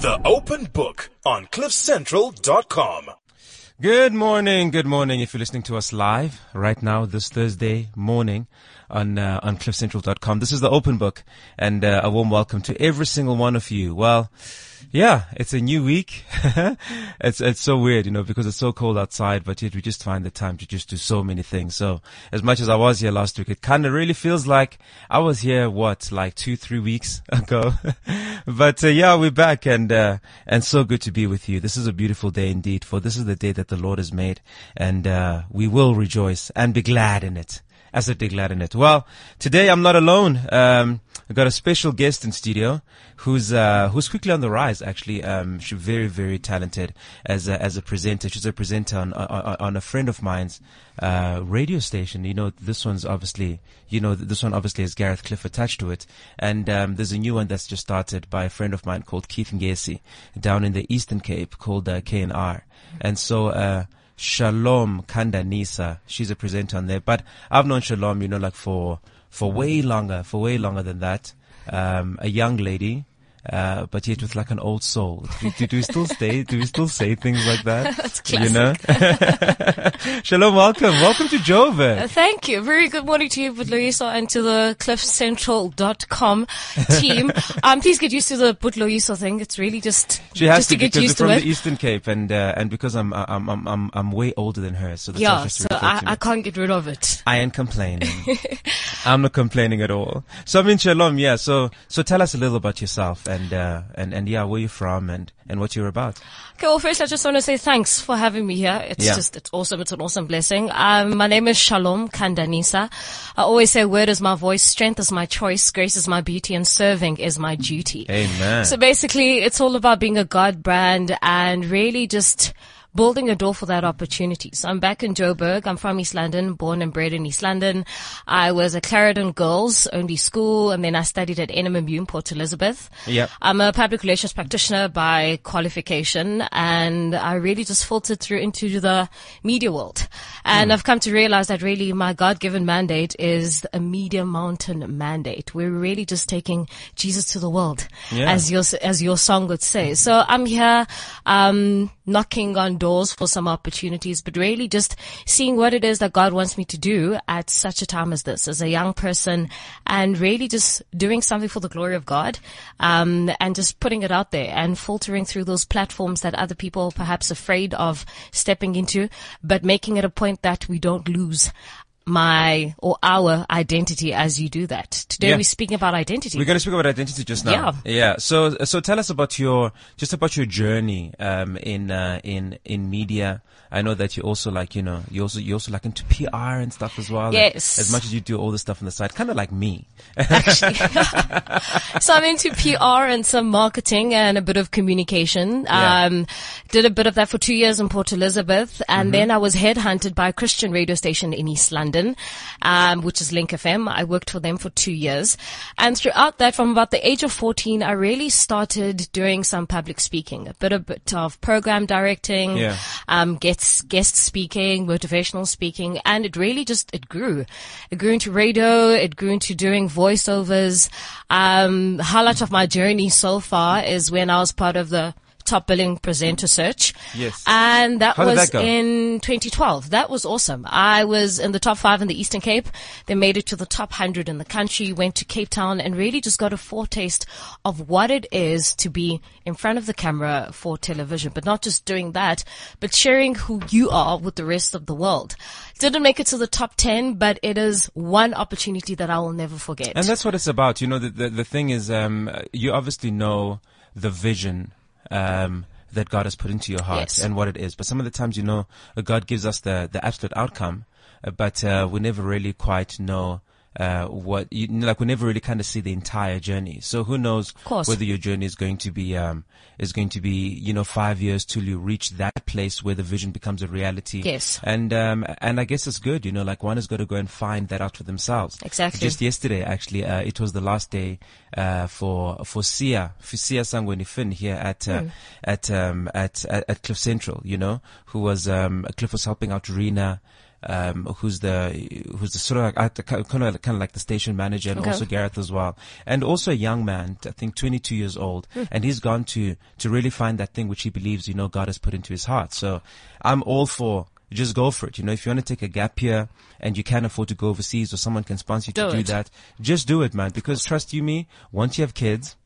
The Open Book on CliffCentral.com. Good morning, good morning. If you're listening to us live right now, this Thursday morning on uh, on CliffCentral.com, this is the Open Book, and uh, a warm welcome to every single one of you. Well, yeah, it's a new week. it's it's so weird, you know, because it's so cold outside, but yet we just find the time to just do so many things. So as much as I was here last week, it kind of really feels like I was here what like two three weeks ago. but uh, yeah, we're back, and uh, and so good to be with you. This is a beautiful day indeed. For this is the day that the Lord has made, and uh, we will rejoice and be glad in it as dig glad in it. Well, today I'm not alone. Um, I've got a special guest in studio who's, uh, who's quickly on the rise, actually. Um, she's very, very talented as a, as a presenter. She's a presenter on, on, on a friend of mine's, uh, radio station. You know, this one's obviously, you know, this one obviously has Gareth Cliff attached to it. And, um, there's a new one that's just started by a friend of mine called Keith Ngesi down in the Eastern Cape called, uh, KNR. And so, uh, Shalom Khandanisa. She's a presenter on there, but I've known Shalom, you know, like for, for way longer, for way longer than that. Um, a young lady, uh, but yet with like an old soul. Do, do, do we still stay? Do we still say things like that? That's You know? Shalom, welcome. Welcome to Joburg. Uh, Thank you. Very good morning to you, Butloyiso, and to the cliffcentral.com team. um, please get used to the Butloyiso thing. It's really just, She has just to to get used we're to from it. the Eastern Cape and, uh, and because I'm, I'm, I'm, I'm, I'm way older than her. So that's yeah, she has to so I. I can't get rid of it. I ain't complaining. I'm not complaining at all. So I mean, Shalom, yeah. So, so tell us a little about yourself and, uh, and, and yeah, where you're from and, and what you're about. Okay, well, first I just want to say thanks for having me here. It's Yeah. just, it's awesome. It's an awesome blessing. Um, my name is Shalom Khandanisa. I always say word is my voice, strength is my choice, grace is my beauty, and serving is my duty. Amen. So basically, it's all about being a God brand and really just building a door for that opportunity. So I'm back in Joburg. I'm from East London, born and bred in East London. I was a Clarendon Girls only school, and then I studied at NMMU in Port Elizabeth. Yep. I'm a public relations practitioner by qualification, and I really just filtered through into the media world. And I've come to realize that really my God-given mandate is a media mountain mandate. We're really just taking Jesus to the world, Yeah. as your as your song would say. So I'm here, um, knocking on doors for some opportunities, but really just seeing what it is that God wants me to do at such a time as this, as a young person, and really just doing something for the glory of God, um, and just putting it out there and filtering through those platforms that other people are perhaps afraid of stepping into, but making it a point that we don't lose my or our identity as you do that. Today Yeah. we're speaking about identity. We're going to speak about identity just now. Yeah. Yeah. So, so tell us about your, just about your journey, um, in, uh, in, in media. I know that you also like, you know, you also, you also like into PR and stuff as well. Yes. As much as you do all the stuff on the side, kind of like me. actually. so I'm into PR and some marketing and a bit of communication. Yeah. Um, did a bit of that for two years in Port Elizabeth, and then I was headhunted by a Christian radio station in East London, um, which is Link FM. I worked for them for two years, and throughout that, from about the age of 14, I really started doing some public speaking, a bit, a bit of program directing, Yeah. um, guest guest speaking, motivational speaking, and it really just it grew. It grew into radio. It grew into doing voiceovers. Um, highlight of my journey so far is when I was part of the top billing presenter search. Yes. And that How was that in 2012. That was awesome. I was in the top five in the Eastern Cape. They made it to the top 100 in the country, went to Cape Town and really just got a foretaste of what it is to be in front of the camera for television. But not just doing that, but sharing who you are with the rest of the world. Didn't make it to the top 10, but it is one opportunity that I will never forget. And that's what it's about. You know, the, the, the thing is, um, you obviously know the vision, um, that God has put into your heart Yes. and what it is. But some of the times, you know, God gives us the, the absolute outcome, uh, but, uh, we never really quite know, uh, what, you, like we never really kind of see the entire journey. So who knows whether your journey is going to be, um, is going to be, you know, five years till you reach that place where the vision becomes a reality. Yes. And, um, and I guess it's good, you know, like one has got to go and find that out for themselves. Exactly. Just yesterday, actually, uh, it was the last day, uh, for, for Sia, for Sia Sangweni Finn here at, uh, at, um, at, at, at Cliff Central, you know, who was, um, Cliff was helping out Rena, um, who's the who's the sort of like, kind of kind of like the station manager, and Okay. also Gareth as well, and also a young man, I think 22 years old, and he's gone to to really find that thing which he believes, you know, God has put into his heart. So I'm all for. Just go for it. You know, if you want to take a gap year and you can't afford to go overseas or someone can sponsor you to Do do that, just do it, man. Because trust you me, once you have kids,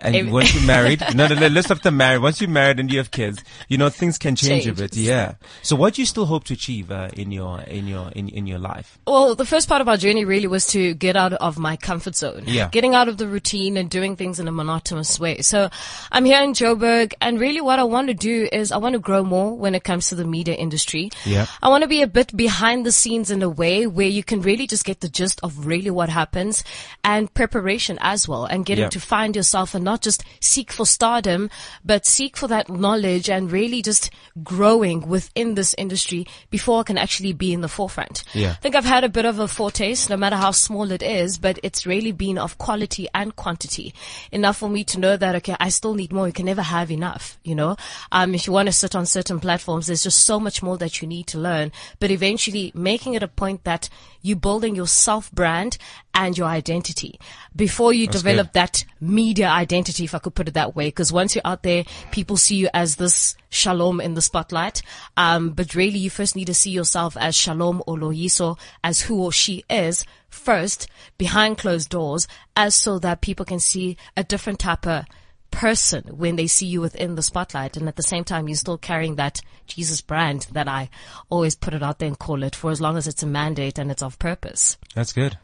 and Every- once you're married, no, no, no, let's have to marry. Once you're married and you have kids, you know, things can change, a bit. Yeah. So what do you still hope to achieve, uh, in your, in your, in, in your life? Well, the first part of our journey really was to get out of my comfort zone. Yeah. Getting out of the routine and doing things in a monotonous way. So I'm here in Joburg and really what I want to do is I want to grow more when it comes to the media industry. Yeah. I want to be a bit behind the scenes in a way where you can really just get the gist of really what happens and preparation as well and getting Yeah. to find yourself and not just seek for stardom, but seek for that knowledge and really just growing within this industry before I can actually be in the forefront. Yeah. I think I've had a bit of a foretaste, no matter how small it is, but it's really been of quality and quantity. Enough for me to know that, okay, I still need more. You can never have enough, you know? Um, if you want to sit on certain platforms, there's just so much more that you need to learn, but eventually making it a point that you're building your self brand and your identity before you develop good. that media identity, if I could put it that way. Because once you're out there, people see you as this shalom in the spotlight. Um, but really you first need to see yourself as shalom or loyiso, as who or she is first behind closed doors, as so that people can see a different type of person when they see you within the spotlight. And at the same time, you're still carrying that Jesus brand that I always put it out there and call it for as long as it's a mandate and it's of purpose. That's good.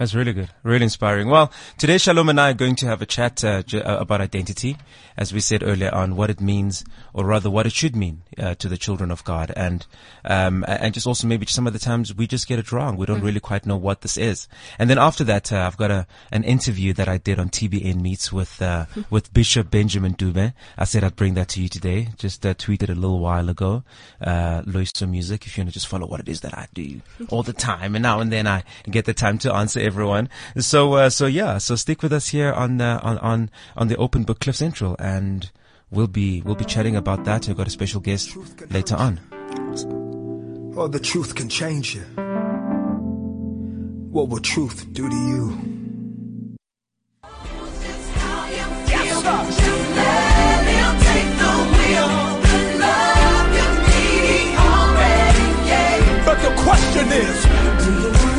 That's really good. Really inspiring. Well, today Shalom and I are going to have a chat uh, j- uh, about identity, as we said earlier on, what it means, or rather what it should mean uh, to the children of God, and um, and just also maybe some of the times we just get it wrong. We don't really quite know what this is. And then after that, uh, I've got a an interview that I did on TBN Meets with uh, with Bishop Benjamin Dube. I said I'd bring that to you today. Just uh, tweeted a little while ago. Uh, Loyiso Music. If you want to just follow what it is that I do all the time, and now and then I get the time to answer everyone. So uh, so yeah. So stick with us here on uh, on on on the Open Book Cliff Central, and we'll be we'll be chatting about that. I've got a special guest later on. Oh, the truth can change you. What will truth do to you? But the question is,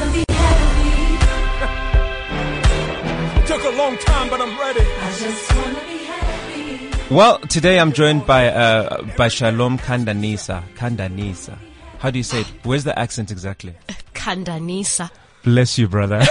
a long time, but I'm ready. Well, today I'm joined by uh, by Shalom Khandanisa. Khandanisa. How do you say it? Where's the accent exactly? Khandanisa. Bless you, brother.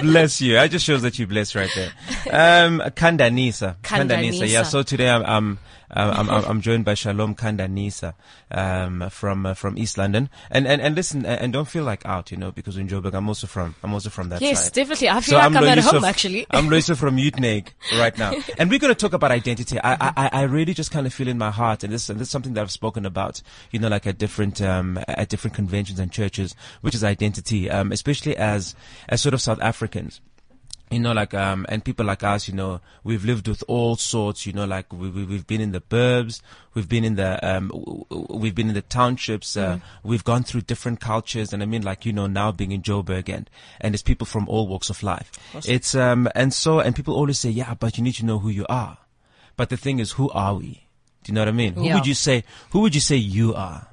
Bless you. I just shows that you bless right there. Um, Khandanisa. Khandanisa. Yeah. So today I'm, I'm, I'm, I'm, I'm joined by Shalom Khandanisa, um, from, uh, from East London. And, and, and listen, and and don't feel like out, you know, because in Joburg, I'm also from, I'm also from that Yes, side. definitely. I feel like I'm, at Loyiso home actually. I'm Loiso from Utneg right now. And we're going to talk about identity. I, I, I really just kind of feel in my heart, and this, and this is something that I've spoken about, you know, like at different, um, at different conventions and churches, which is identity, um, especially as, as sort of South Africans you know, like, um, and people like us, you know, we've lived with all sorts, you know, like we, we, we've been in the burbs, we've been in the, um, we've been in the townships, uh, we've gone through different cultures. And I mean, like, you know, now being in Joburg and, and it's people from all walks of life. It's, um, and so, and people always say, yeah, but you need to know who you are. But the thing is, who are we? Do you know what I mean? Who would you say, who would you say you are?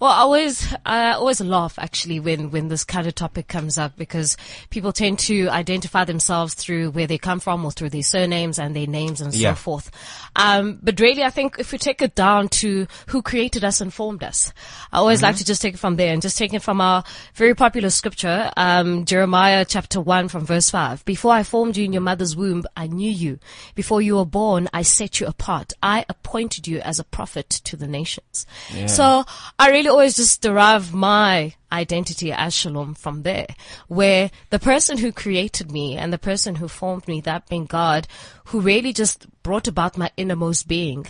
Well, I always, I always laugh actually when, when this kind of topic comes up because people tend to identify themselves through where they come from or through their surnames and their names and Yeah. so forth. Um, but really, I think if we take it down to who created us and formed us, I always like to just take it from there and just take it from our very popular scripture, um, Jeremiah chapter one from verse five. Before I formed you in your mother's womb, I knew you. Before you were born, I set you apart. I appointed you as a prophet to the nations. So I really always just derive my identity as Shalom from there, where the person who created me and the person who formed me, that being God, who really just brought about my innermost being,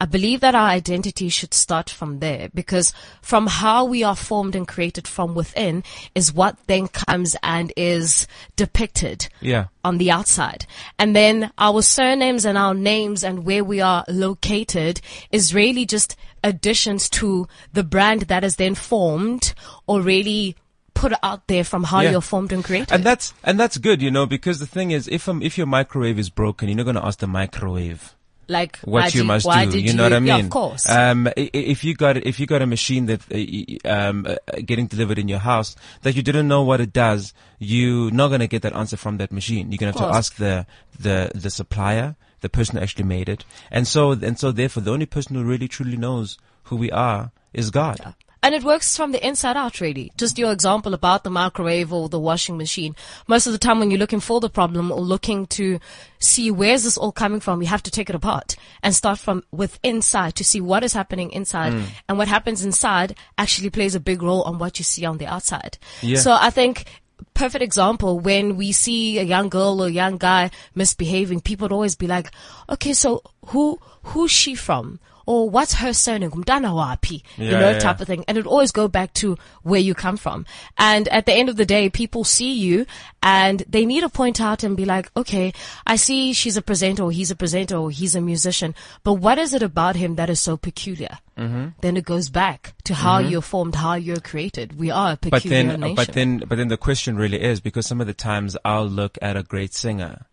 I believe that our identity should start from there because from how we are formed and created from within is what then comes and is depicted Yeah. on the outside. And then our surnames and our names and where we are located is really just additions to the brand that is then formed or really put out there from how Yeah. you're formed and created. And that's and that's good, you know, because the thing is, if um, if your microwave is broken, you're not going to ask the microwave like what why you must do. You know what I mean? Yeah, of course. Um, if you got if you got a machine that uh, um uh, getting delivered in your house that you didn't know what it does, you're not going to get that answer from that machine. You're going to have to ask the the the supplier, the person who actually made it, and so and so therefore the only person who really truly knows who we are is God. And it works from the inside out, really. Just your example about the microwave or the washing machine. Most of the time when you're looking for the problem or looking to see where's this all coming from, you have to take it apart and start from with inside to see what is happening inside. Mm. And what happens inside actually plays a big role on what you see on the outside. Yeah. So I think perfect example when we see a young girl or young guy misbehaving, people would always be like, okay, so who, who's she from? Or what's her surname? Kumtana wapi? You know, yeah, type yeah. of thing. And it always go back to where you come from. And at the end of the day, people see you and they need to point out and be like, okay, I see she's a presenter or he's a presenter or he's a musician, but what is it about him that is so peculiar? Mm-hmm. Then it goes back to how you're formed, how you're created. We are a peculiar but then nation. but then but then the question really is because some of the times I'll look at a great singer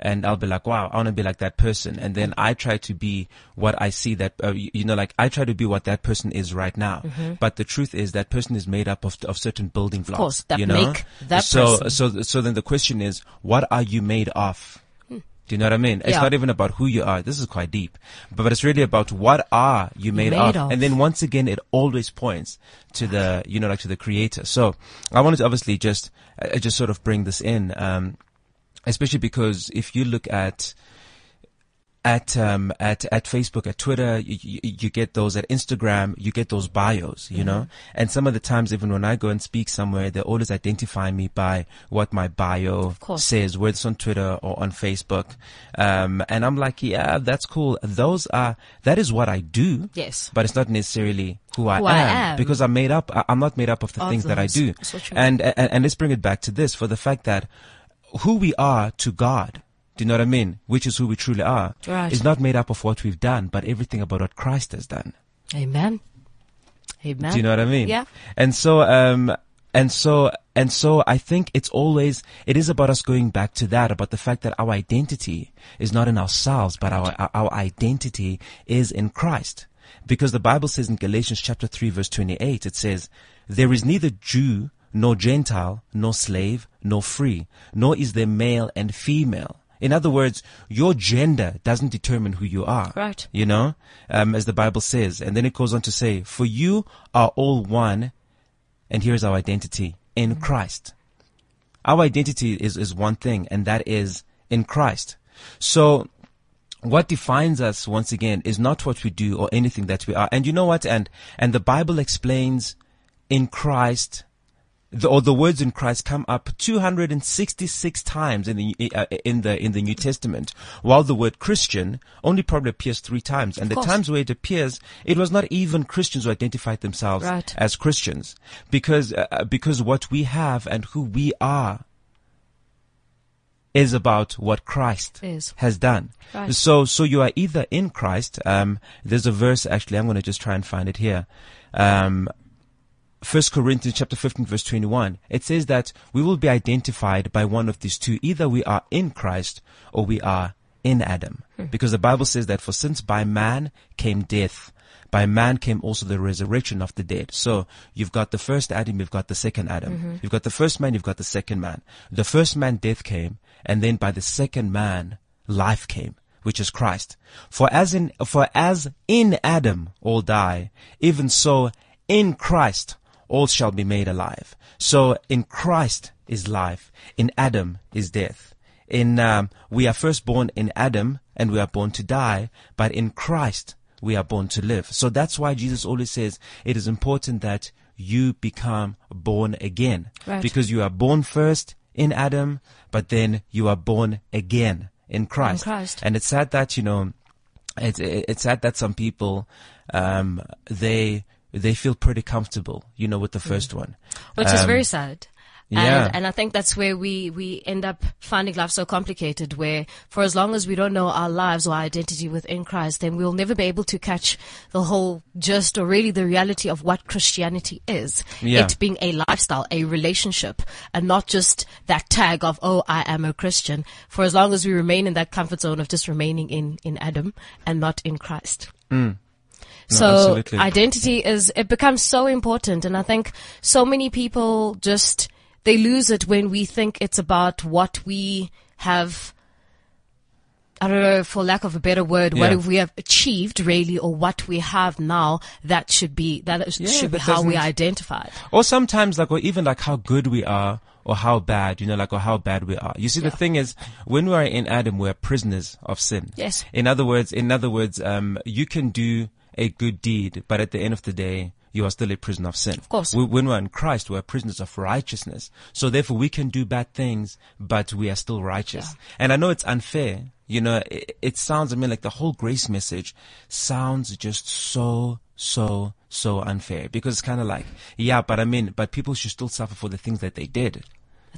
and I'll be like wow I want to be like that person and then I try to be what I see that uh, you, you know like I try to be what that person is right now but the truth is that person is made up of of certain building blocks Mm-hmm. course, that you know make that so person. so so then the question is what are you made of do you know what I mean? It's not even about who you are. This is quite deep, but, but it's really about what are you made, made of? of. And then once again, it always points to the, you know, like to the creator. So I wanted to obviously just, uh, just sort of bring this in, um, especially because if you look at, at um at at Facebook at Twitter you, you, you get those at Instagram you get those bios you know? And some of the times even when I go and speak somewhere they always identify me by what my bio says whether it's on Twitter or on Facebook. Um and I'm like yeah that's cool. Those are that is what I do. Yes. but it's not necessarily who I, Who am, I am. because I'm made up I'm not made up of the Of things that I do. So and, and and let's bring it back to this. For the fact that who we are to God do you know what I mean? Which is who we truly are. Right. Is not made up of what we've done, but everything about what Christ has done. Amen. Amen. Do you know what I mean? Yeah. And so, um, and so, and so I think it's always, it is about us going back to that, about the fact that our identity is not in ourselves, but our, our, our identity is in Christ. Because the Bible says in Galatians chapter 3 verse 28, it says, there is neither Jew nor Gentile, nor slave, nor free, nor is there male and female. In other words, your gender doesn't determine who you are. Right. You know, um, as the Bible says. And then it goes on to say, for you are all one. And here's our identity in Christ. Our identity is, is one thing, and that is in Christ. So, what defines us once again is not what we do or anything that we are. And you know what? And, and the Bible explains in Christ, the, or the words in Christ come up 266 times in the, uh, in the, in the New Testament, while the word Christian only probably appears three times. And the course. times where it appears, it was not even Christians who identified themselves Right. as Christians. Because, uh, because what we have and who we are is about what Christ Is. has done. Right. So, so you are either in Christ. Um, there's a verse actually. I'm going to just try and find it here. Um, First Corinthians chapter 15 verse 21. It says that we will be identified by one of these two. Either we are in Christ or we are in Adam. Hmm. Because the Bible says that for since by man came death, by man came also the resurrection of the dead. So you've got the first Adam, you've got the second Adam. Mm-hmm. You've got the first man, you've got the second man. The first man death came, and then by the second man life came, which is Christ. For as in, for as in Adam all die, even so in Christ all shall be made alive. So in Christ is life, in Adam is death. In um, we are first born in Adam and we are born to die, but in Christ we are born to live. So that's why Jesus always says it is important that you become born again, Right. because you are born first in Adam, but then you are born again in Christ. In Christ. And it's sad that you know it's it's sad that some people um they they feel pretty comfortable, you know, with the first one. which is Um, very sad. yeah. And, and I think that's where we, we end up finding life so complicated where for as long as we don't know our lives or our identity within Christ, then we'll never be able to catch the whole gist or really the reality of what Christianity is. Yeah. It being a lifestyle, a relationship, and not just that tag of, oh, I am a Christian. For as long as we remain in that comfort zone of just remaining in, in Adam and not in Christ. So absolutely. identity is, it becomes so important. And I think so many people just, they lose it when we think it's about what we have, I don't know, for lack of a better word, what Yeah. we have achieved really or what we have now that should be that Yeah, should be that how we identify. Or sometimes like, or even like how good we are or how bad, you know, like, or how bad we are. You see, the thing is, when we are in Adam, we're prisoners of sin. Yes. In other words, in other words, um, you can do a good deed, but at the end of the day, you are still a prisoner of sin. Of course. We, when we're in Christ, we're prisoners of righteousness. So therefore, we can do bad things, but we are still righteous. And I know it's unfair. You know, it, it sounds, I mean, like the whole grace message sounds just so, so, so unfair because it's kind of like, yeah, but I mean, but people should still suffer for the things that they did.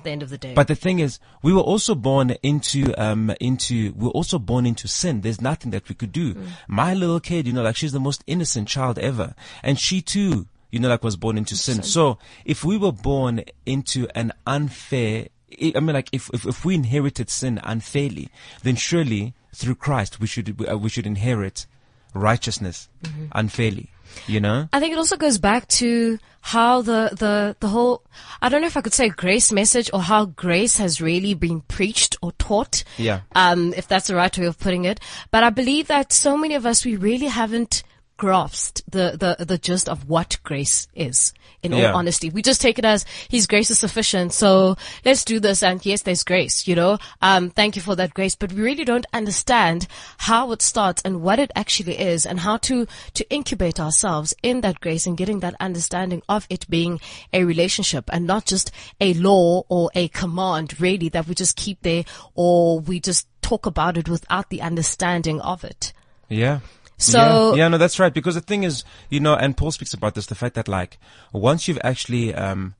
At the end of the day. But the thing is, we were also born into, um, into, we were also born into sin. There's nothing that we could do. My little kid, you know, like she's the most innocent child ever. And she too, you know, like was born into sin. So if we were born into an unfair, I mean, like if, if, if we inherited sin unfairly, then surely through Christ we should, uh, we should inherit righteousness unfairly, you know? I think it also goes back to how the, the, the whole, I don't know if I could say grace message or how grace has really been preached or taught. Yeah. Um, if that's the right way of putting it. But I believe that so many of us, we really haven't grasped the, the, the gist of what grace is. In Yeah. all honesty, we just take it as His grace is sufficient. So let's do this. And yes, there's grace, you know, um, thank you for that grace. But we really don't understand how it starts and what it actually is and how to, to incubate ourselves in that grace and getting that understanding of it being a relationship and not just a law or a command really that we just keep there or we just talk about it without the understanding of it. Yeah. So- yeah, yeah, no, that's right. Because the thing is, you know, and Paul speaks about this, the fact that like, once you've actually, um,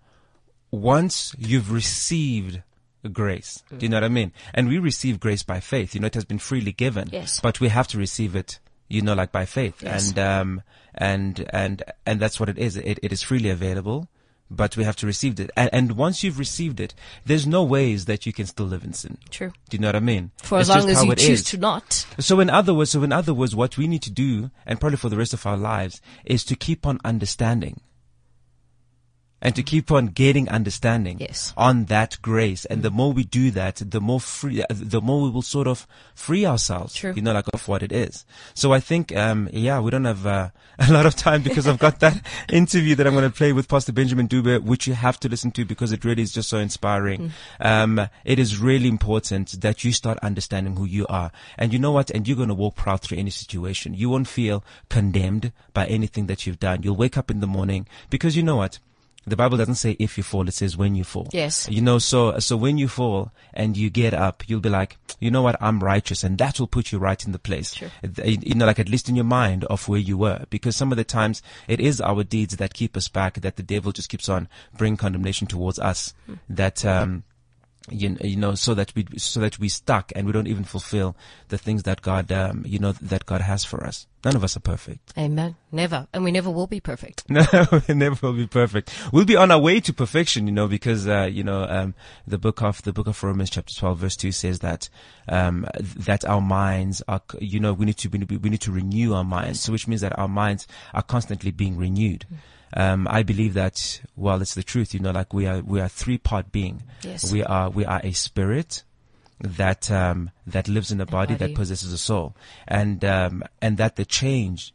once you've received grace, do you know what I mean? And we receive grace by faith. You know, it has been freely given. Yes. But we have to receive it, you know, like by faith. Yes. And, um, and, and, and that's what it is. It, it is freely available. But we have to receive it. And, and once you've received it, there's no ways that you can still live in sin. True. Do you know what I mean? For It's as long as you choose is. to not. So in other words, so in other words, what we need to do, and probably for the rest of our lives, is to keep on understanding. And to keep on getting understanding Yes. on that grace. And the more we do that, the more free, uh, the more we will sort of free ourselves, True. you know, like of what it is. So I think, um, yeah, we don't have, uh, a lot of time because I've got that interview that I'm going to play with Pastor Benjamin Dube, which you have to listen to because it really is just so inspiring. Um, it is really important that you start understanding who you are. And you know what? And you're going to walk proud through any situation. You won't feel condemned by anything that you've done. You'll wake up in the morning because you know what? The Bible doesn't say if you fall, it says when you fall. Yes. You know, so, so when you fall and you get up, you'll be like, you know what? I'm righteous and that will put you right in the place. Sure. You know, like at least in your mind of where you were. Because some of the times it is our deeds that keep us back, that the devil just keeps on bringing condemnation towards us. That, um, you, you know, so that we, so that we stuck and we don't even fulfill the things that God, um, you know, that God has for us. None of us are perfect. Amen. Never. And we never will be perfect. No, we never will be perfect. We'll be on our way to perfection, you know, because, uh, you know, um, the book of, the book of Romans chapter 12 verse 2 says that, um, that our minds are, you know, we need to, we need to, we need to renew our minds. So which means that our minds are constantly being renewed. Um, I believe that, well, it's the truth, you know, like we are, we are three part being. Yes. We are, we are a spirit that, um, that lives in a body, body. that possesses a soul. And, um, and that the change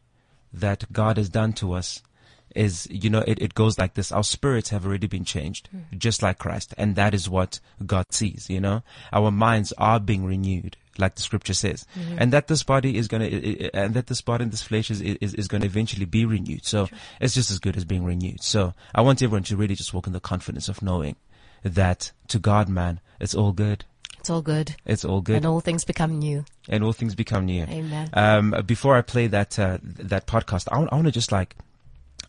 that God has done to us is, you know, it, it goes like this. Our spirits have already been changed, just like Christ. And that is what God sees, you know. Our minds are being renewed, like the scripture says. And that this body is gonna, i- i- and that this body and this flesh is, is, is gonna eventually be renewed. So it's just as good as being renewed. So I want everyone to really just walk in the confidence of knowing that to God, man, it's all good. It's all good. It's all good. And all things become new. and all things become new. Amen. Um, before I play that uh, that podcast, I want to just like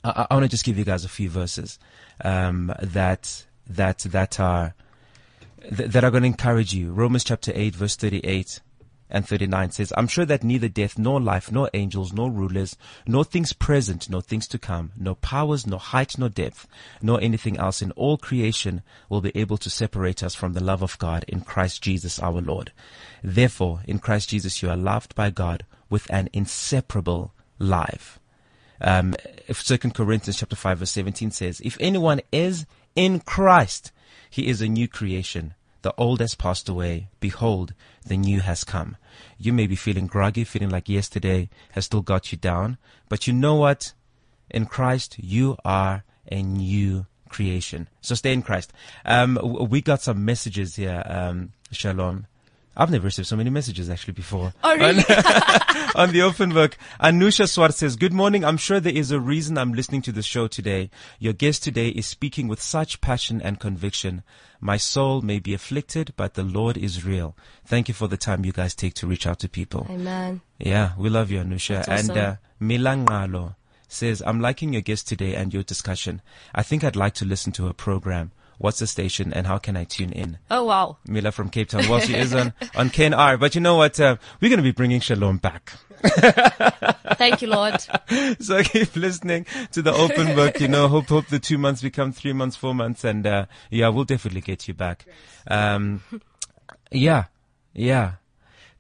I, I want to just give you guys a few verses um, that that that are th- that are going to encourage you. Romans chapter eight, verse thirty-eight. And 39 says, I'm sure that neither death, nor life, nor angels, nor rulers, nor things present, nor things to come, nor powers, nor height, nor depth, nor anything else in all creation will be able to separate us from the love of God in Christ Jesus our Lord. Therefore, in Christ Jesus, you are loved by God with an inseparable life. Um, if Second Corinthians chapter 5 verse 17 says, if anyone is in Christ, he is a new creation. The old has passed away. Behold, the new has come. You may be feeling groggy, feeling like yesterday has still got you down, but you know what? In Christ, you are a new creation. So stay in Christ. Um, we got some messages here. Um, shalom. I've never received so many messages actually before. Oh, really? on the open book. Anusha Swart says, Good morning. I'm sure there is a reason I'm listening to the show today. Your guest today is speaking with such passion and conviction. My soul may be afflicted, but the Lord is real. Thank you for the time you guys take to reach out to people. Amen. Yeah, we love you, Anusha. That's and uh, Milangalo says, I'm liking your guest today and your discussion. I think I'd like to listen to her program. What's the station and how can I tune in? Oh, wow. Mila from Cape Town. Well, she is on, on KNR. But you know what? Uh, we're going to be bringing Shalom back. Thank you, Lord. so keep listening to the open book. You know, hope hope the two months become three months, four months, and uh, yeah, we'll definitely get you back. Um, yeah, yeah.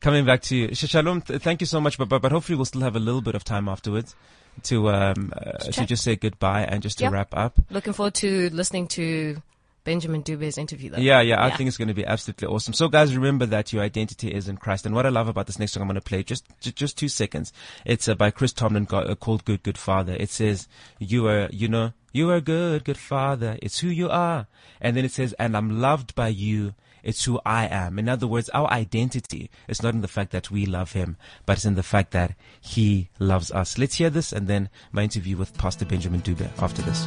Coming back to you, Shalom. Th- thank you so much, but, but but hopefully we'll still have a little bit of time afterwards to um uh, to just say goodbye and just to Yep. wrap up. Looking forward to listening to Benjamin Dube's interview, though. Yeah, yeah, I Yeah. think it's going to be absolutely awesome. So, guys, remember that your identity is in Christ. And what I love about this next song I'm going to play, just ju- just two seconds. It's uh, by Chris Tomlin, uh, called "Good Good Father." It says, "You are, you know, you are good good father. It's who you are." And then it says, "And I'm loved by you." It's who I am. In other words, our identity is not in the fact that we love him, but it's in the fact that he loves us. Let's hear this and then my interview with Pastor Benjamin Dube after this.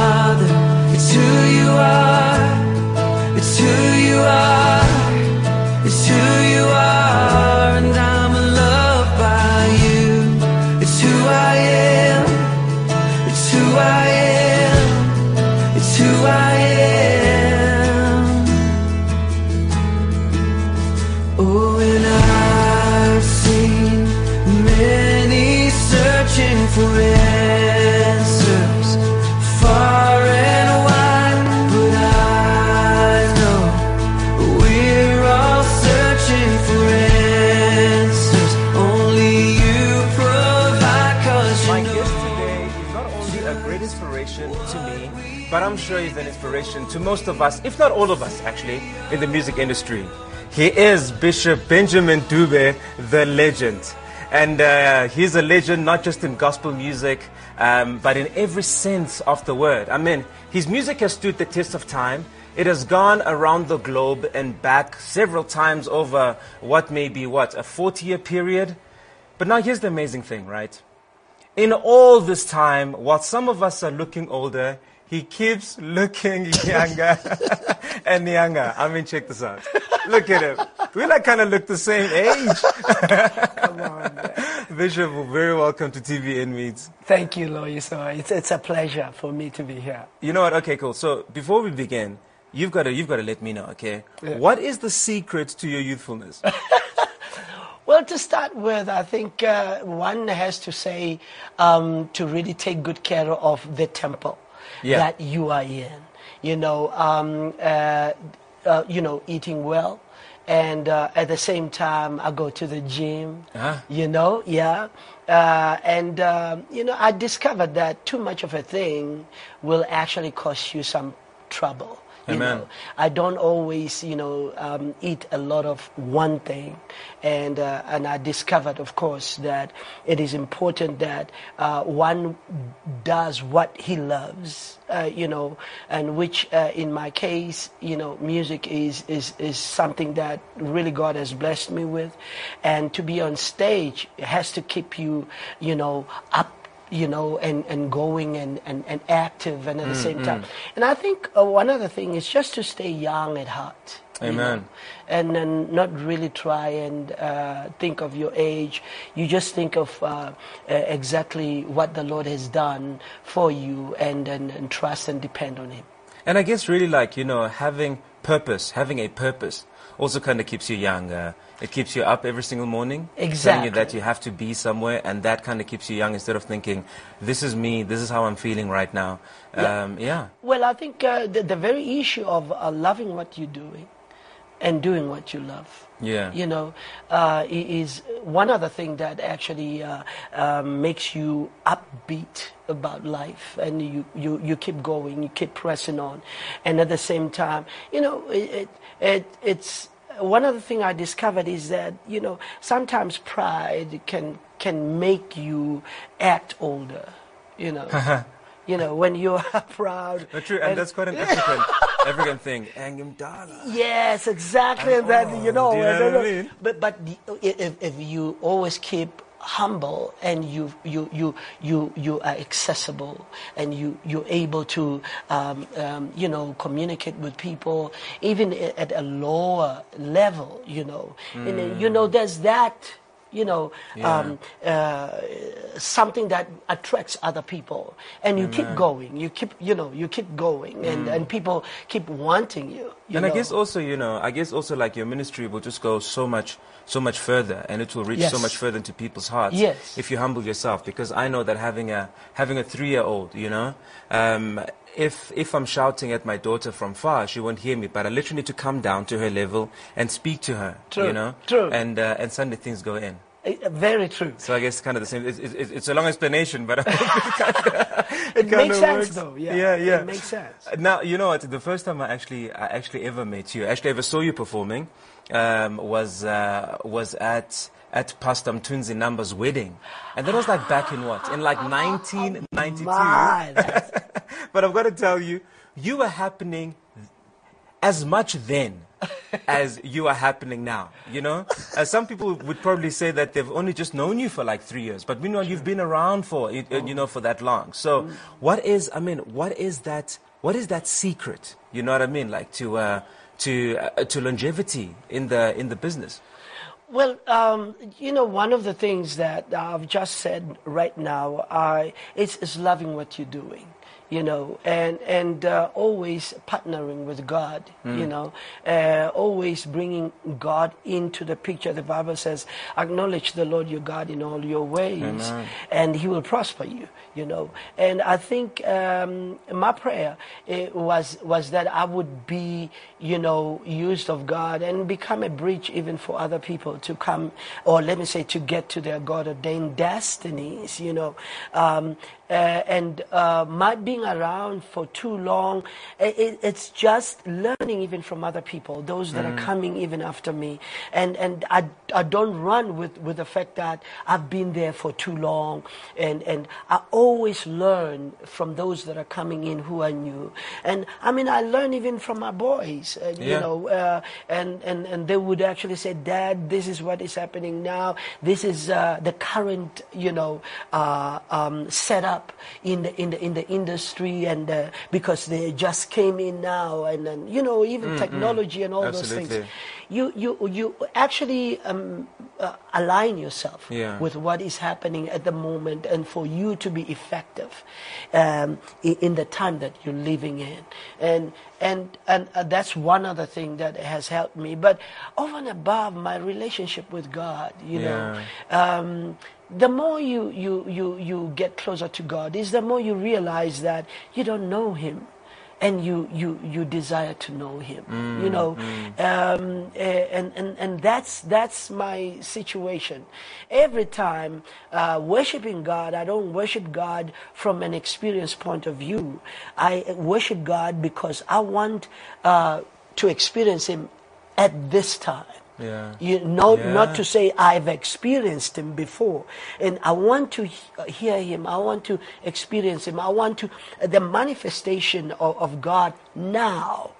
It's who you sure he's an inspiration to most of us, if not all of us, actually, in the music industry. He is Bishop Benjamin Dube, the legend. And uh, he's a legend not just in gospel music, um, but in every sense of the word. I mean, his music has stood the test of time. It has gone around the globe and back several times over what may be, what, a 40 year period? But now here's the amazing thing, right? in all this time, while some of us are looking older, he keeps looking younger and younger. I mean, check this out. Look at him. We like kind of look the same age. Come on. man. Bishop, very welcome to TBN Meets. Thank you, Lois. So it's, it's a pleasure for me to be here. You know what? Okay, cool. So before we begin, you've got to you've got to let me know, okay? Yeah. What is the secret to your youthfulness? Well, to start with, I think uh, one has to say um, to really take good care of the temple Yeah. that you are in. You know, um, uh, uh, you know, eating well and uh, at the same time I go to the gym. Ah. You know, yeah. Uh, and um, you know, I discovered that too much of a thing will actually cause you some trouble. You Amen. know, I don't always, you know, um, eat a lot of one thing, and uh, and I discovered, of course, that it is important that uh, one does what he loves, uh, you know, and which, uh, in my case, you know, music is is is something that really God has blessed me with, and to be on stage has to keep you, you know, up you know, and, and going and, and, and active and at the same time. And I think uh, one other thing is just to stay young at heart. you Amen. know, and then not really try and uh, think of your age. You just think of uh, uh, exactly what the Lord has done for you and, and, and trust and depend on Him. And I guess really like, you know, having purpose, having a purpose also kind of keeps you young. Uh, it keeps you up every single morning. Telling you that you have to be somewhere and that kind of keeps you young instead of thinking, this is me, this is how I'm feeling right now. Yeah. Um, yeah. Well, I think uh, the, the very issue of uh, loving what you're doing and doing what you love. Yeah. You know, uh, is one other thing that actually uh, um, makes you upbeat about life, and you, you, you keep going, you keep pressing on, and at the same time, you know, it, it it's one other thing I discovered is that you know sometimes pride can can make you act older. You know, uh-huh. you know when you are proud. But true, and, that's quite an African, African thing. Angimdala. Yes, exactly. And you oh, know, do you know and then- what I mean? but but if if you always keep humble and you you you you you are accessible and you you're able to um, um, you know communicate with people even at a lower level you know. And then, you know there's that you know um, uh, something that attracts other people. And you keep going. You keep you know you keep going. And and people keep wanting you, and I guess also, you know, I guess also like your ministry will just go so much, so much further, and it will reach so much further into people's hearts. Yes. If you humble yourself, because I know that having a having a three-year-old, you know, um, if if I'm shouting at my daughter from far, she won't hear me. But I literally need to come down to her level and speak to her. True, You know. true. And uh, and suddenly things go in. Uh, Very true. So I guess kind of the same. It's, it's, it's a long explanation, but It kinda makes sense works. though. Yeah. yeah, yeah. It makes sense. Now you know what? The first time I actually, I actually ever met you, actually ever saw you performing, um, was uh, was at at Pastor Mtunzi Number's wedding, and that was like back in what? In like 1992. My, But I've got to tell you, you were happening as much then as you are happening now. You know, uh, some people would probably say that they've only just known you for like three years, but meanwhile you've been around for you know for that long. So, what is I mean, what is that? What is that secret? You know what I mean? Like to uh, to uh, to longevity in the in the business. Well, um, you know, one of the things that I've just said right now I, is, is loving what you're doing, you know, and, and uh, always partnering with God, you know, uh, always bringing God into the picture. The Bible says, acknowledge the Lord your God in all your ways, and he will prosper you, you know. And I think um, my prayer eh, was, was that I would be, you know, used of God and become a bridge even for other people to come, or let me say, to get to their God ordained destinies, you know. Um, and uh, my being around for too long, i- i it's just learning even from other people, those that are coming even after me. And, and I, I don't run with, with the fact that I've been there for too long. And, and I always learn from those that are coming in who are new. And I mean, I learn even from my boys, uh, you know, uh, and, and, and they would actually say, Dad, this is what is happening now. This is uh, the current, you know, uh, um, setup in the, in the, in the industry. And uh, because they just came in now and, and you know, even technology and all those things. You, you, you actually um, uh, align yourself Yeah. with what is happening at the moment and for you to be effective um, in, in the time that you're living in. And, and, and uh, that's one other thing that has helped me. But over and above my relationship with God, you know, um, the more you, you, you, you get closer to God is the more you realize that you don't know Him and you you you desire to know Him. Mm, you know, um, eh, and and and that's that's my situation. Every time uh, worshiping God, I don't worship God from an experience point of view. I worship God because I want uh, to experience Him at this time. Yeah. You know, Yeah. not to say I've experienced him before, and I want to uh, hear him. I want to experience him. I want to uh, the manifestation of, of God now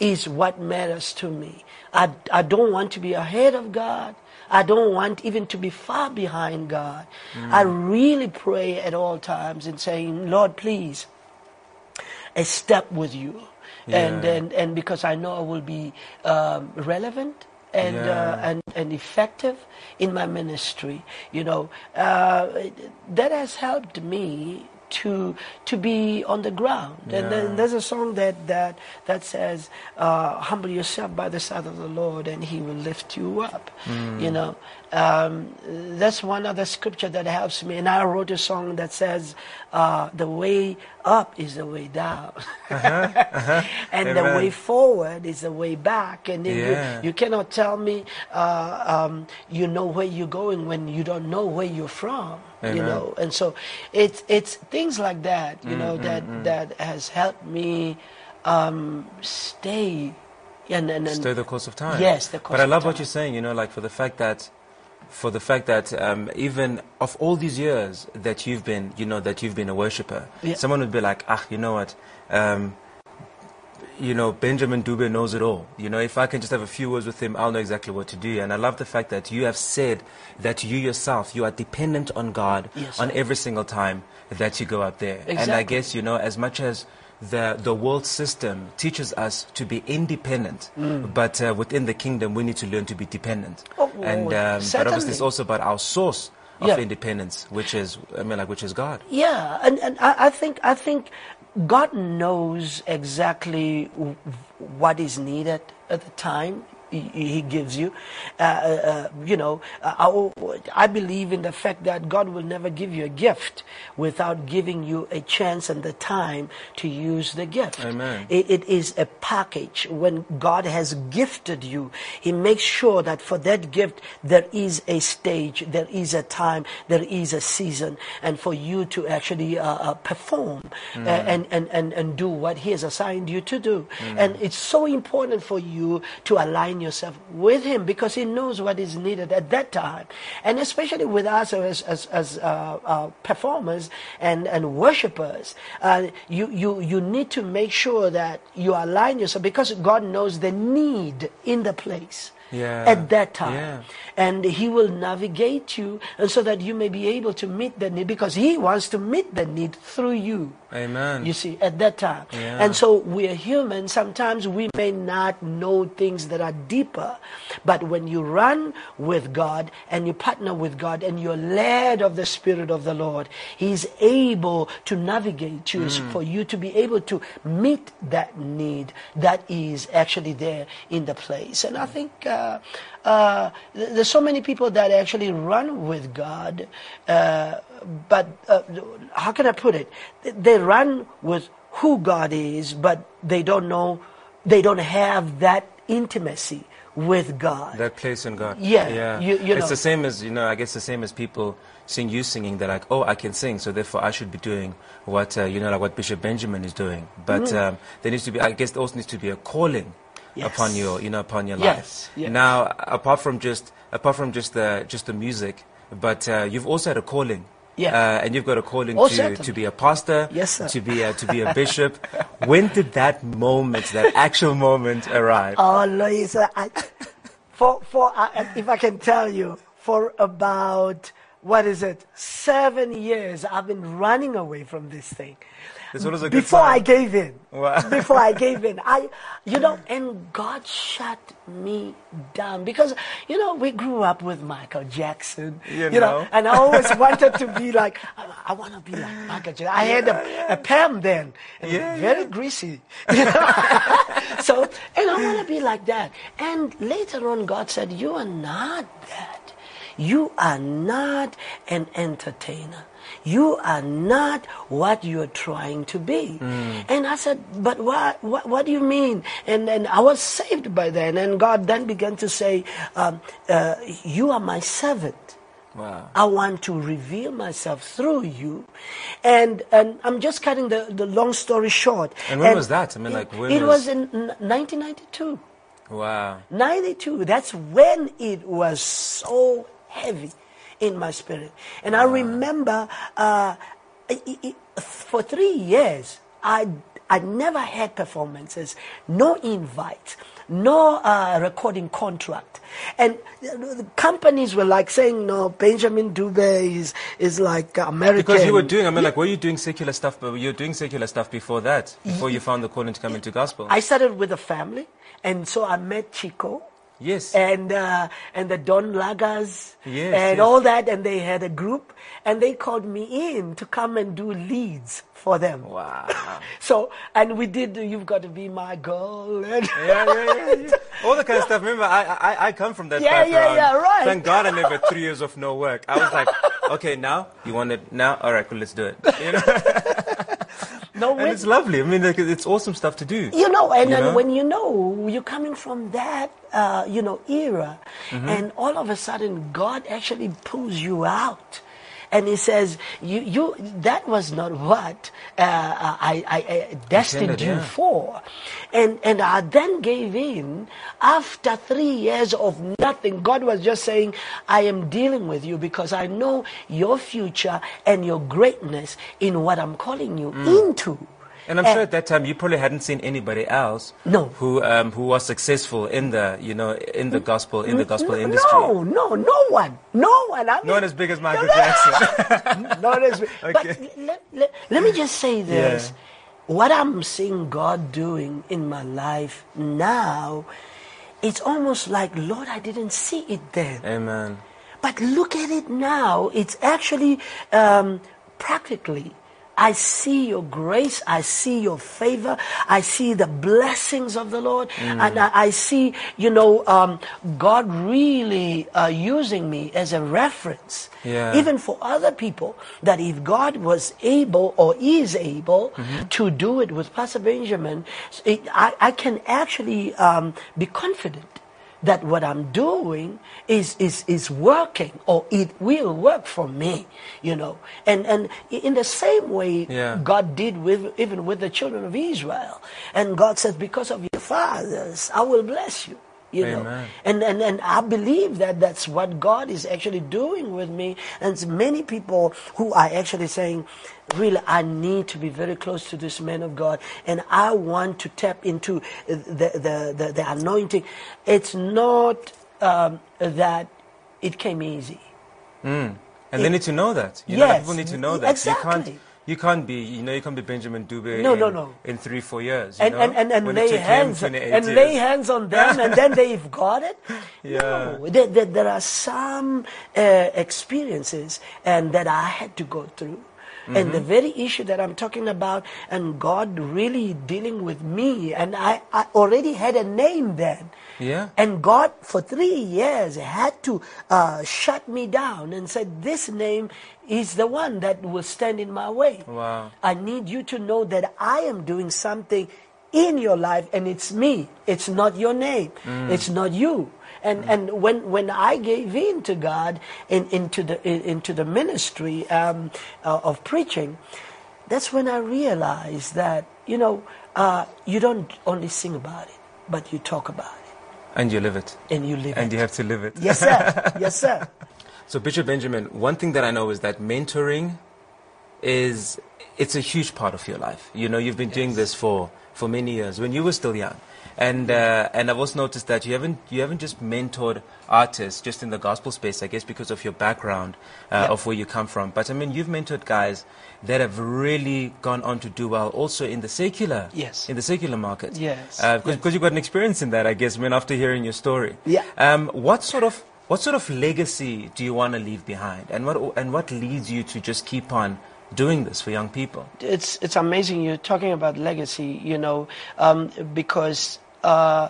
is what matters to me. I, I don't want to be ahead of God. I don't want even to be far behind God. Mm. I really pray at all times and saying, Lord, please, a step with you. And, and, and because I know I will be um, relevant and, uh, and, and effective in my ministry, you know, uh, that has helped me to to be on the ground. And then there's a song that that that says, uh, "Humble yourself by the side of the Lord, and He will lift you up." You know, um, that's one other scripture that helps me. And I wrote a song that says, uh, "The way up is the way down, and the way forward is the way back." And then Yeah. you, you cannot tell me uh, um, you know where you're going when you don't know where you're from. You know, and so it's it's things like that. You know Mm, that that has helped me um, stay and, and, and Stay the course of time. Yes, the course But I love what you're saying. You know, like for the fact that, for the fact that um, even of all these years that you've been, you know, that you've been a worshipper, Yeah. someone would be like, ah, you know what, um, you know, Benjamin Dube knows it all. You know, if I can just have a few words with him, I'll know exactly what to do. And I love the fact that you have said that you yourself, you are dependent on God Yes, on every single time that you go up there. And I guess, you know, as much as the, the world system teaches us to be independent, but uh, within the kingdom, we need to learn to be dependent. Mm. Oh, and um, but obviously, it's also about our source of Yeah. independence, which is, I mean, like, which is God. Yeah, and, and I, I think I think God knows exactly w- what is needed at the time He, gives you. Uh, uh, uh, you know, uh, I, I believe in the fact that God will never give you a gift without giving you a chance and the time to use the gift. Amen. It, it is a package. When God has gifted you, He makes sure that for that gift there is a stage, there is a time, there is a season, and for you to actually uh, perform uh, and, and, and, and do what He has assigned you to do. And it's so important for you to align yourself with Him because He knows what is needed at that time. And especially with us as, as, as uh, uh, performers and, and worshippers, uh, you, you, you need to make sure that you align yourself because God knows the need in the place. Yeah. At that time. Yeah. And He will navigate you and so that you may be able to meet the need because He wants to meet the need through you. Amen. You see, at that time. Yeah. And so we're human. Sometimes we may not know things that are deeper. But when you run with God and you partner with God and you're led of the Spirit of the Lord, He's able to navigate you Mm. for you to be able to meet that need that is actually there in the place. And I think uh, uh, th- there's so many people that actually run with God, uh, but uh, how can I put it? They run with who God is, but they don't know, they don't have that intimacy with God. That place in God. Yeah, Yeah. you- you it's know. the same as, you know, I guess the same as people seeing you singing. They're like, oh, I can sing, so therefore I should be doing what, uh, you know, like what Bishop Benjamin is doing. But Mm-hmm. um, there needs to be, I guess there also needs to be a calling Yes. upon your, you know, upon your Yes, life. yes. Now, apart from just, apart from just the, just the music, but uh, you've also had a calling. Yeah. Uh, and you've got a calling Oh, to, certainly. to be a pastor, Yes, sir. to be a, to be a bishop. when did that moment, that actual moment arrive? Oh, Loyiso, I, for, for, uh, if I can tell you, for about, what is it, seven years, I've been running away from this thing. This one was a good Before I gave in. Wow. Before I gave in. I, you know, and God shut me down because, you know, we grew up with Michael Jackson, You know, know. and I always wanted to be like, I, I want to be like Michael Jackson. I had a, a Pam then, Yeah, very greasy. You know? so, and I want to be like that. And later on, God said, You are not that. You are not an entertainer. You are not what you're trying to be. And I said, but what, what, what do you mean? And, and I was saved by then. And God then began to say, um, uh, you are my servant. Wow. I want to reveal myself through you. And, and I'm just cutting the, the long story short. And when was that? I mean, like, when it was- was in 1992. Wow. 92 that's when it was so heavy in my spirit. And i remember uh, for three years i i never had performances no invites no uh, recording contract. And the companies were like saying no benjamin dube is is like american. Because you were doing, I mean, like, were you doing secular stuff, but you were doing secular stuff before that, before you found the calling to come into gospel? i started with a family and so i met Chicco yes. and uh, and the Don Lakas Yes, and yes. all that, and they had a group, and they called me in to come and do leads for them. wow. So and we did. You've got to be my girl. And Yeah, yeah, yeah, yeah. All the kind of stuff. Remember, I, I, I come from that Yeah, yeah, background. yeah, right. Thank God I never had three years of no work. I was like, okay, now you want it now? All right, cool, let's do it. You know, no, and it's lovely. I mean, like, it's awesome stuff to do. you know, and You know? when you know you're coming from that, uh, you know, era, Mm-hmm. and all of a sudden God actually pulls you out. And he says, "You, you. That was not what uh, I, I, I destined you yeah. for." And and I then gave in after three years of nothing. God was just saying, "I am dealing with you because I know your future and your greatness in what I'm calling you Mm. into." And I'm sure at that time you probably hadn't seen anybody else No. who um, who was successful in the you know in the gospel in the gospel no, industry. No, no, no one, no one. I mean, No one as big as Michael No, no. Jackson. Not as Okay. But let, let, let me just say this. What I'm seeing God doing in my life now, it's almost like, Lord, I didn't see it then. Amen. But look at it now. It's actually um, practically. I see your grace. I see your favor. I see the blessings of the Lord. And I, I see, you know, um, God really uh, using me as a reference. Yeah. Even for other people, that if God was able or is able to do it with Pastor Benjamin, it, I, I can actually um, be confident that what I'm doing is, is, is working or it will work for me, you know. And, and in the same way Yeah. God did with, even with the children of Israel. And God says, because of your fathers, I will bless you. You know, and, and and I believe that that's what God is actually doing with me, and many people who are actually saying, "Really, I need to be very close to this man of God, and I want to tap into the the the, the anointing." It's not um, that it came easy. And they need to know that. You know, Yes, people need to know that. You exactly. can't, you can't be, you know, you can't be Benjamin Dube No, in, no, no. in three, four years. You and, know? and, and, and lay hands and years. lay hands on them and then they've got it. Yeah. No, there, there, there are some uh, experiences and that I had to go through. And the Mm-hmm. very issue that I'm talking about, and God really dealing with me, and I, I already had a name then. Yeah. And God, for three years, had to uh, shut me down and said, This name is the one that will stand in my way. Wow. I need you to know that I am doing something in your life and it's me. It's not your name. Mm. It's not you. And, and when, when I gave in to God in, into, the, in, into the ministry um, uh, of preaching, that's when I realized that, you know, uh, you don't only sing about it, but you talk about it And you live it. and you live And it. And you have to live it. Yes, sir. yes, sir. So, Bishop Benjamin, one thing that I know is that mentoring is it's a huge part of your life. You know, you've been doing this for, for many years when you were still young. And uh, and I've also noticed that you haven't you haven't just mentored artists just in the gospel space, I guess, because of your background uh, of where you come from. But I mean, you've mentored guys that have really gone on to do well, also in the secular Yes. in the secular market. Yes. because Yes. you've got an experience in that, I guess. I mean, after hearing your story. Yeah. Um, what sort of what sort of legacy do you want to leave behind, and what and what leads you to just keep on doing this for young people? it's it's amazing you're talking about legacy you know um, because uh,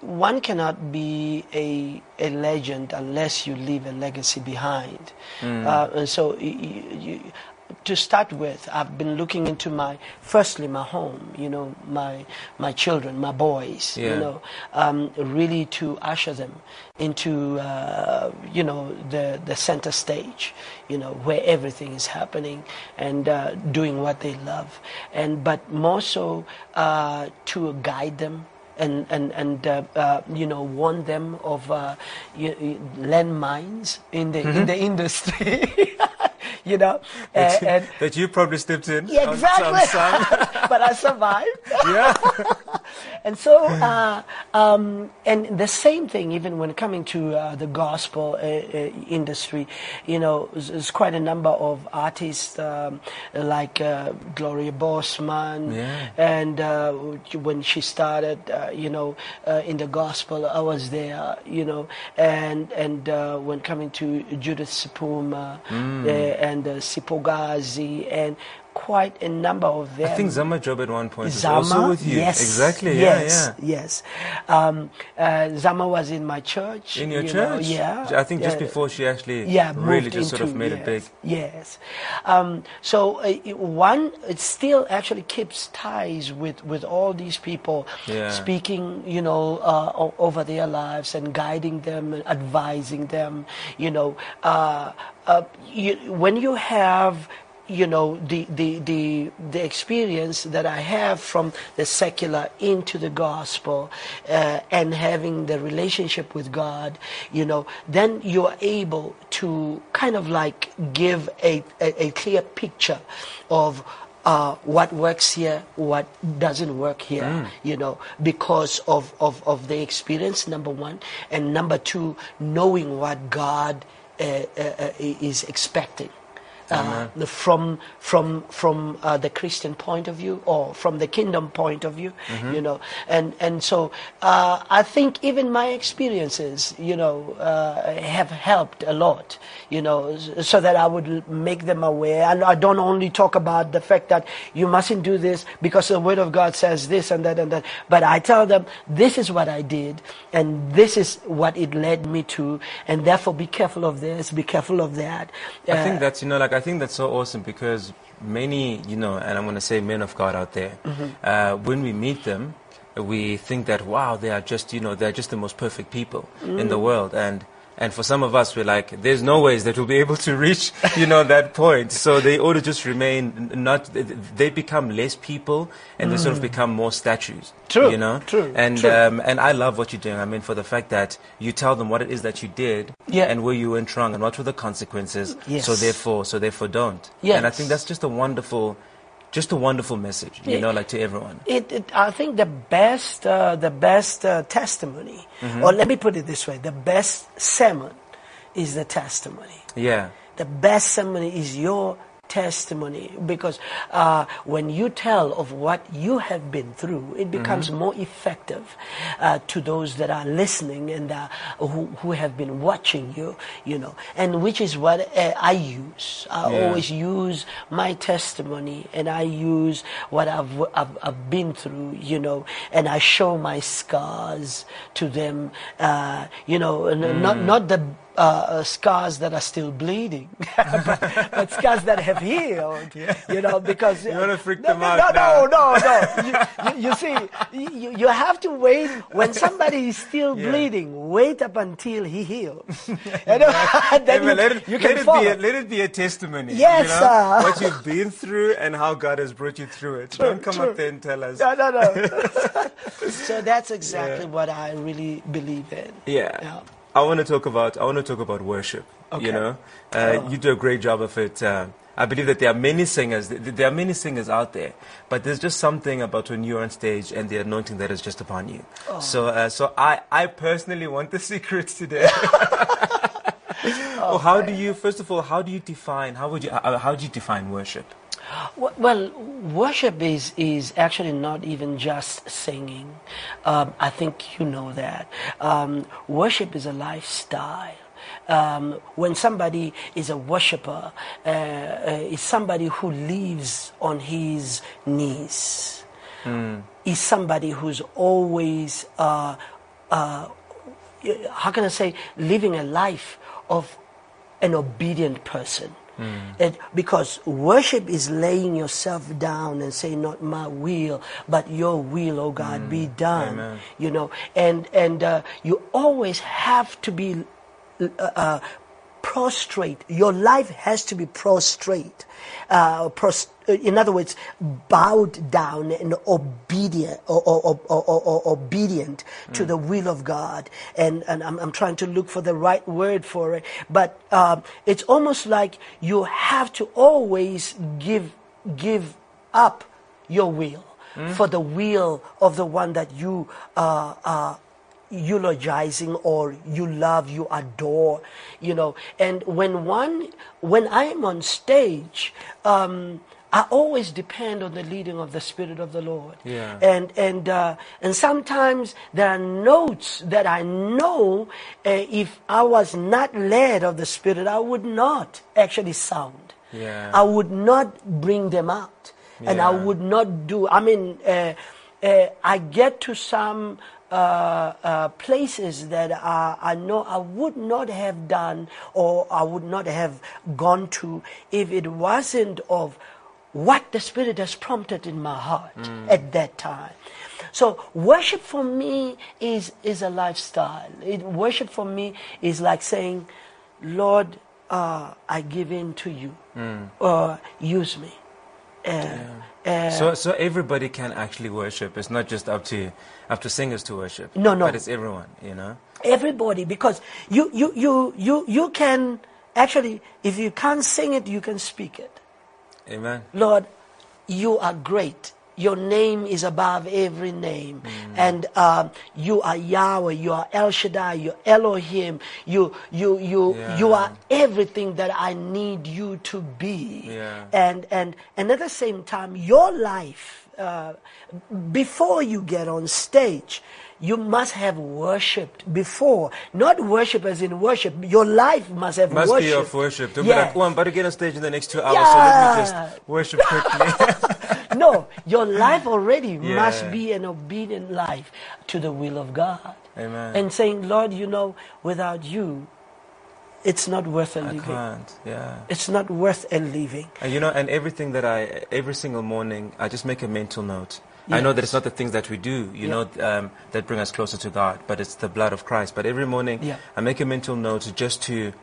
one cannot be a, a legend unless you leave a legacy behind. Uh, and so, y- y- you, to start with, I've been looking into my, firstly, my home, you know, my, my children, my boys, Yeah. you know, um, really to usher them into, uh, you know, the, the center stage, you know, where everything is happening and uh, doing what they love. And, but more so uh, to guide them and and and uh, uh, you know warn them of uh, you, you, landmines in the in the industry. you know, and, and that you probably stepped in. yeah, on exactly. some- some- but I survived. yeah. And so, uh, um, and the same thing, even when coming to uh, the gospel uh, uh, industry, you know, there's, quite a number of artists um, like uh, Gloria Bosman, Yeah. and uh, when she started, uh, you know, uh, in the gospel, I was there, you know, and and uh, when coming to Judith Sephuma Mm. and uh, Siphokazi and quite a number of them. I think Zama Job at one point was Zama, also with you. yes, Exactly. yes, Yeah, yes. Um, uh, Zama was in my church. In your you know, church. yeah. I think just yeah. before she actually Yeah, really just sort of made yes, it big. Yes. Um, so uh, it- one, it still actually keeps ties with, with all these people, Yeah. speaking, you know, uh, o- over their lives and guiding them, and advising them. You know, uh, uh, you, when you have you know the, the the the experience that I have from the secular into the gospel uh, and having the relationship with God, you know, then you are able to kind of like give a a, a clear picture of. Uh, what works here, what doesn't work here, you know, because of, of, of the experience, number one, and number two, knowing what God uh, uh, uh, is expecting uh, from from from uh, the Christian point of view or from the kingdom point of view, you know, and and so uh, I think even my experiences, you know, uh, have helped a lot, you know, so that I would make them aware. And I don't only talk about the fact that you mustn't do this because the Word of God says this and that and that, but I tell them this is what I did and this is what it led me to, and therefore be careful of this, be careful of that. I Uh, think that's you know like I think that's so awesome because many you know and I'm going to say men of God out there Mm-hmm. uh, when we meet them we think that wow they are just you know they're just the most perfect people in Mm. the world and and for some of us we're like there's no ways that we'll be able to reach you know that point so they ought to just remain not they become less people and they sort of become more statues Mm. True, you know true, and true. um, and I love what you're doing I mean for the fact that you tell them what it is that you did Yeah. and where you went wrong and what were the consequences Yes. so therefore so therefore don't and I think that's just a wonderful just a wonderful message you Yeah. know like to everyone it, it, I think the best, uh, the best uh, testimony, Mm-hmm. or let me put it this way: the best sermon is the testimony. yeah The best sermon is your testimony because uh, when you tell of what you have been through, it becomes more effective uh, to those that are listening and uh, who, who have been watching you, you know, and which is what uh, I use. I Yeah. always use my testimony and I use what I've, I've, I've been through, you know, and I show my scars to them, uh, you know, and not, not the uh, uh, scars that are still bleeding, but, but scars that have healed. You know, because You wanna freak no, them no, out no, now. no, no. You, you, you see, you, you have to wait when somebody is still Yeah. bleeding. Wait up until he heals. You know, then Hey, you, let it, you let can it follow. be a, let it be a testimony. Yes, you know, sir. what you've been through and how God has brought you through it. Don't come true. up there and tell us. No, no, no. so that's exactly what I really believe in. Yeah. I want to talk about I want to talk about worship. Okay. You know, uh, you do a great job of it. Uh, I believe that there are many singers. There are many singers out there, but there's just something about when you're on stage and the anointing that is just upon you. So, uh, so I, I personally want the secrets today. oh, how do you? First of all, how do you define? How would you? Uh, how do you define worship? Well, worship is, is actually not even just singing. Um, I think you know that. Um, worship is a lifestyle. Um, when somebody is a worshiper, uh, uh, is somebody who lives on his knees. Is somebody who's always uh, uh, how can I say, living a life of an obedient person. It- because worship is laying yourself down and saying, "Not my will, but Your will, oh God, be done." Amen. You know, and and uh, you always have to be uh, uh, prostrate. Your life has to be prostrate. Uh, in other words, bowed down and obedient or, or, or, or, or- or obedient to the will of God. And, and I'm, I'm trying to look for the right word for it. But um, it's almost like you have to always give give up your will for the will of the one that you uh, uh, eulogizing or you love, you adore, you know. And when one, when I'm on stage, um, I always depend on the leading of the Spirit of the Lord. Yeah. And and uh, and sometimes there are notes that I know uh, if I was not led of the Spirit, I would not actually sound. Yeah. I would not bring them out, and I would not do. I mean, uh, uh, I get to some uh, uh, places that I, I know I would not have done or I would not have gone to if it wasn't of what the Spirit has prompted in my heart at that time. So worship for me is is a lifestyle. It, worship for me is like saying, Lord, uh, I give in to you. Uh, use me. Uh, uh, So, so everybody can actually worship. It's not just up to up to singers to worship. No, no. But it's everyone, you know. everybody because you you you you you can actually if you can't sing it you can speak it Amen. lord you are great your name is above every name and um, you are yahweh you are el shaddai you are elohim you you you you are everything that i need you to be Yeah. and and and at the same time your life uh, before you get on stage you must have worshipped before not worship as in worship your life must have Must worship be of worship. Don't Yeah. be like, oh, I'm about to get on stage in the next two hours, so let me just worship quickly. no, your life already must be an obedient life to the will of God. Amen. And saying, Lord, you know, without you, it's not worth a I living. can't. Yeah. It's not worth a living. And you know, and everything that I, every single morning, I just make a mental note. I know that it's not the things that we do, you Yeah. know, um, that bring us closer to God, but it's the blood of Christ. But every morning, Yeah. I make a mental note just to,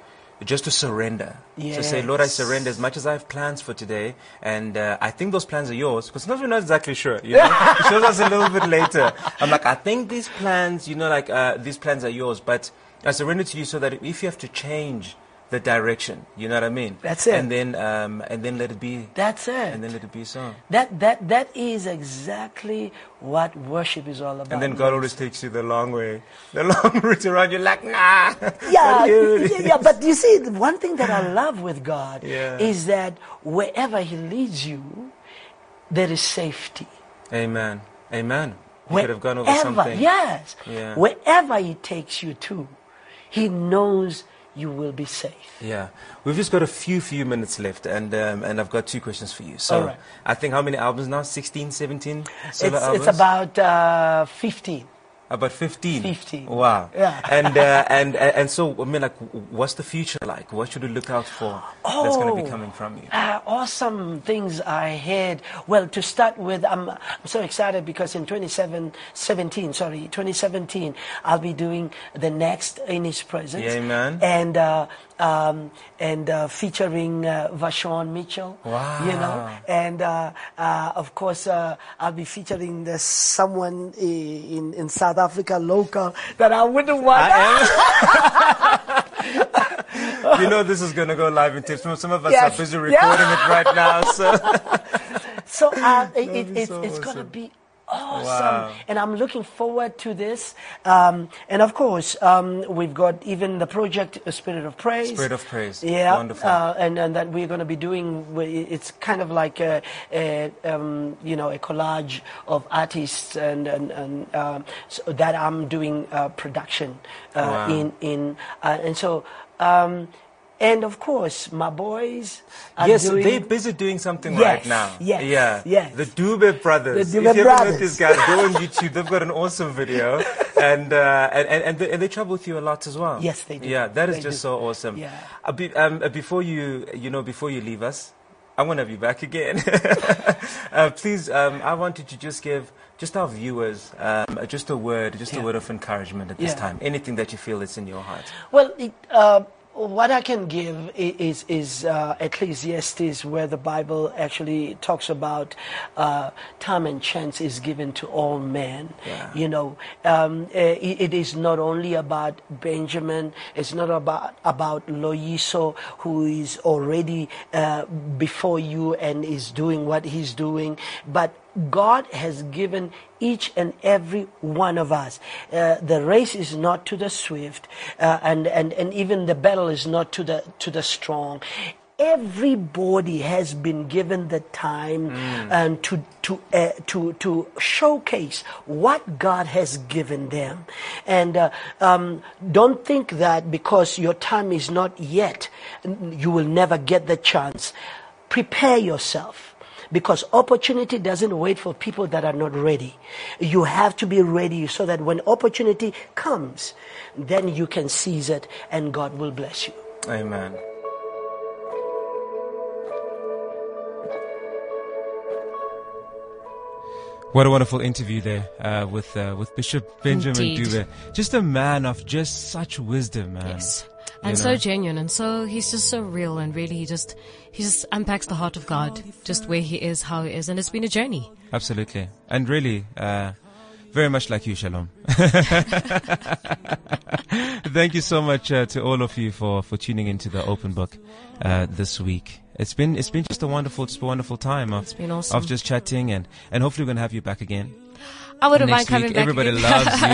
just to surrender. To say, Lord, I surrender as much as I have plans for today, and uh, I think those plans are yours, because sometimes we're not exactly sure. You know, it shows us a little bit later. I'm like, I think these plans, you know, like uh, these plans are yours, but I surrender to you so that if you have to change the direction, you know what I mean? That's it. And then, um, and then let it be. That's it. And then let it be so. that, that, that is exactly what worship is all about. And then God always takes you the long way, the long route around. You're like, nah. yeah, yeah, yeah, but you see, the one thing that I love with God Yeah. is that wherever He leads you, there is safety. Amen. Amen. You could have gone over something. Yes. Yeah. Wherever He takes you to, He knows you will be safe. Yeah, we've just got a few few minutes left, and um, and I've got two questions for you. So right. I think how many albums now? 16, 17 It's, it's about uh, 15. About fifteen. 15. Wow. Yeah. And uh, and and so I mean, like, what's the future like? What should we look out for? That's going to be Oh. coming from you. Uh, awesome things I had. Well, to start with, I'm, I'm so excited because in 2017, sorry, 2017, I'll be doing the next in His Presence. Yeah, man. And uh, um, and uh, featuring uh, VaShawn Mitchell. You know, and uh, uh, of course uh, I'll be featuring the someone in in South Africa local that I wouldn't want. you know this is going to go live in tips. Some some of us Yes. are busy Yeah. recording it right now. So So uh, it, it, it's so it's going to be awesome. Wow. And I'm looking forward to this. Um, and of course, um, we've got even the project Spirit of Praise. Spirit of Praise. Yeah. Wonderful. Uh, and, and that we're going to be doing, it's kind of like a, a um, you know, a collage of artists and, and, and um, so that I'm doing uh, production uh, Wow. in, in uh, and so um, and of course, my boys Yes, doing. they're busy doing something Yes, right now. yes, yeah, yes. The Dube brothers. The Dube if you haven't met brothers. these guys, go on YouTube. They've got an awesome video, and uh, and and and they, and they travel with you a lot as well. Yes, they do. Yeah, that is They just do. so awesome. Yeah. Uh, be, um, uh, before you, you know, before you leave us, I want to have you back again. uh, please, um, I wanted to just give just our viewers um, just a word, just a word of encouragement at this Yeah. time. Anything that you feel is in your heart. Well, it, uh, what I can give is, is uh, Ecclesiastes, where the Bible actually talks about uh, time and chance is given to all men. Yeah. You know, um, it, it is not only about Benjamin, it's not about, about Loyiso, who is already uh, before you and is doing what he's doing, but God has given each and every one of us. Uh, the race is not to the swift, uh, and, and, and even the battle is not to the, to the strong. Everybody has been given the time and to, to, uh, to, to showcase what God has given them. And uh, um, don't think that because your time is not yet, you will never get the chance. Prepare yourself because opportunity doesn't wait for people that are not ready. You have to be ready so that when opportunity comes, then you can seize it and God will bless you. Amen. What a wonderful interview there uh, with uh, with Bishop Benjamin Indeed. Dube. Just a man of just such wisdom, man. Yes. And so genuine and so he's just so real and really he just he just unpacks the heart of God, just where he is, how he is, and it's been a journey. Absolutely, and really, uh, very much like you, Shalom. Thank you so much uh, to all of you for for tuning into the Open Book uh, this week. It's been it's been just a wonderful just a wonderful time of, been awesome. of just chatting and and hopefully we're gonna have you back again. I wouldn't mind next coming week. back. Everybody again. loves you,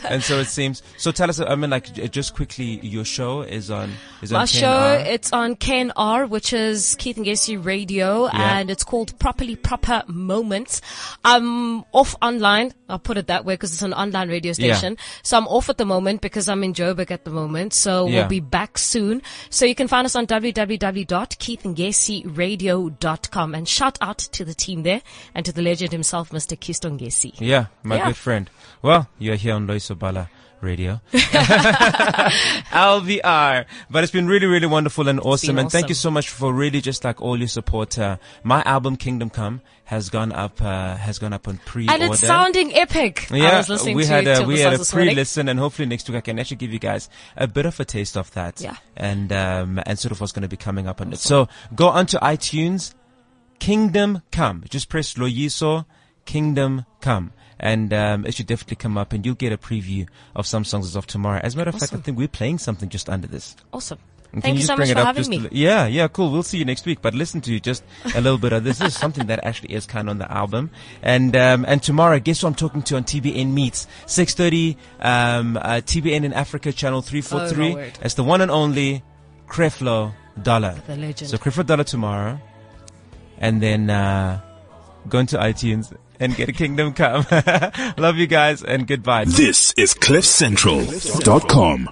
and so it seems. So tell us. I mean, like, just quickly, your show is on. Is My on show, it's on KNR, which is Keith and Gacy Radio, Yeah. and it's called Properly Proper Moments. I'm off online. I'll put it that way because it's an online radio Yeah. station. So I'm off at the moment because I'm in Joburg at the moment. So Yeah. we'll be back soon. So you can find us on www.keithandgacyradio.com and shout out to the team there and to the legend himself, Mr. Kiston Gacy. Yeah, my Yeah. good friend. Well, you're here on Loyiso Bala Radio. LVR. But it's been really, really wonderful and awesome. And thank you so much for really just like all your support. Uh, my album Kingdom Come has gone up, uh, has gone up on pre-order. And it's sounding epic. I Yeah, was listening we to had a, we had a songs this morning. pre-listen, and hopefully next week I can actually give you guys a bit of a taste of that. Yeah. and um, and sort of what's going to be coming up on it. So go onto iTunes, Kingdom Come. Just press Loyiso, Kingdom Come. And um, it should definitely come up, and you'll get a preview of some songs as of tomorrow. As a matter of fact, I think we're playing something just under this. Awesome. And Thank you just so bring much it for up having me. yeah, yeah, cool. We'll see you next week. But listen to just a little bit of this. This is something that actually is kind of on the album. And um, and tomorrow, guess who I'm talking to on TBN Meets? 6:30, um, uh, TBN in Africa, channel 343. Oh, it's the one and only Creflo Dollar. The legend. So Creflo Dollar tomorrow, and then uh, go into iTunes and get a Kingdom Come. Love you guys and goodbye. This is CliffCentral.com.